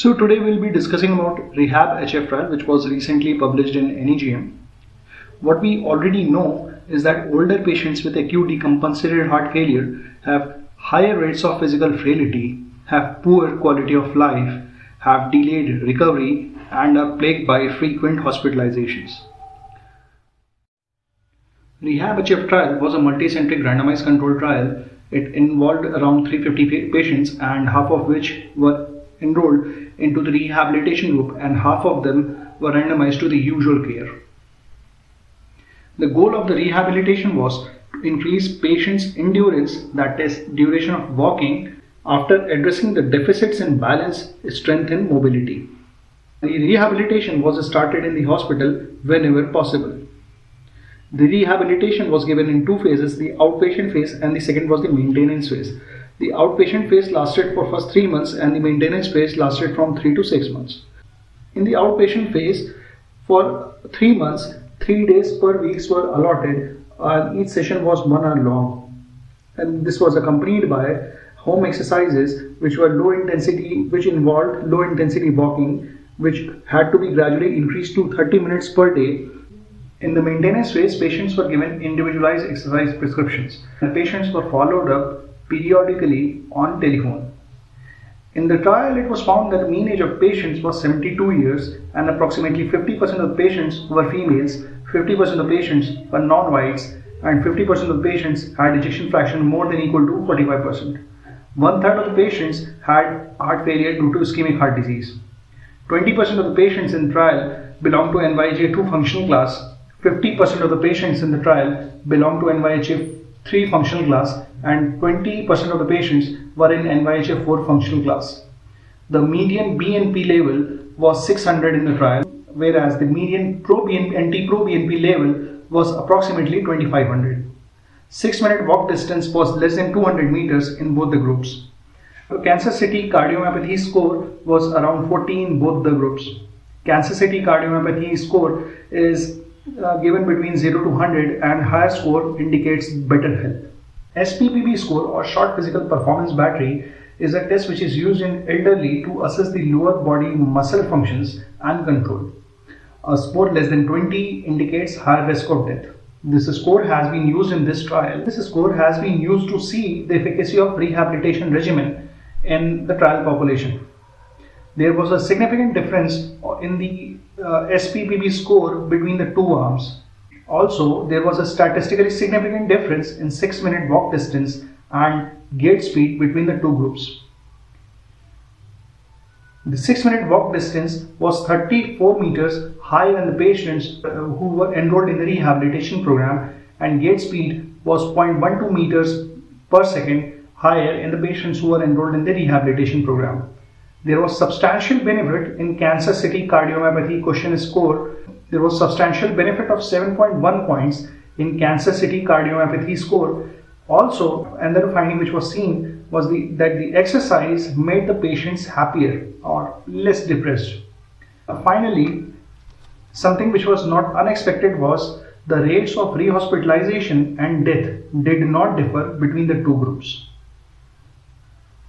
So today we'll be discussing about Rehab HF trial which was recently published in NEJM. What we already know is that older patients with acute decompensated heart failure have higher rates of physical frailty, have poor quality of life, have delayed recovery and are plagued by frequent hospitalizations. Rehab HF trial was a multicentric randomized controlled trial. It involved around 350 patients and half of which were enrolled into the rehabilitation group and half of them were randomized to the usual care. The goal of the rehabilitation was to increase patients' endurance, that is, duration of walking, after addressing the deficits in balance, strength, and mobility. The rehabilitation was started in the hospital whenever possible. The rehabilitation was given in two phases the outpatient phase and the second was the maintenance phase. The outpatient phase lasted for first 3 months and the maintenance phase lasted from 3 to 6 months. In the outpatient phase, for 3 months, 3 days per week were allotted and each session was 1 hour long. And this was accompanied by home exercises which were low intensity, which involved low intensity walking, which had to be gradually increased to 30 minutes per day in the maintenance phase, patients were given individualized exercise prescriptions. The patients were followed up periodically on telephone. In the trial, it was found that the mean age of patients was 72 years and approximately 50% of the patients were females, 50% of the patients were non-whites, and 50% of the patients had ejection fraction more than equal to 45%. One third of the patients had heart failure due to ischemic heart disease. 20% of the patients in trial belonged to NYHA 2 functional class. 50% of the patients in the trial belonged to NYHA 3 functional class and 20% of the patients were in NYHA 4 functional class. The median BNP level was 600 in the trial, whereas the median pro NT-proBNP level was approximately 2500. 6 minute walk distance was less than 200 meters in both the groups. The Kansas City cardiomyopathy score was around 40 in both the groups. Kansas City cardiomyopathy score is uh, given between 0 to 100 and higher score indicates better health. SPPB score or short physical performance battery is a test which is used in elderly to assess the lower body muscle functions and control. A score less than 20 indicates high risk of death. This score has been used in this trial. This score has been used to see the efficacy of rehabilitation regimen in the trial population. There was a significant difference in the uh, SPPB score between the two arms. Also, there was a statistically significant difference in 6 minute walk distance and gait speed between the two groups. The 6 minute walk distance was 34 meters higher in the patients uh, who were enrolled in the rehabilitation program and gait speed was 0.12 meters per second higher in the patients who were enrolled in the rehabilitation program. There was substantial benefit in Kansas City cardiomyopathy question score there was substantial benefit of 7.1 points in Kansas City cardiomyopathy score. Also, another finding which was seen was the, that the exercise made the patients happier or less depressed. Uh, finally, something which was not unexpected was the rates of rehospitalization and death did not differ between the two groups.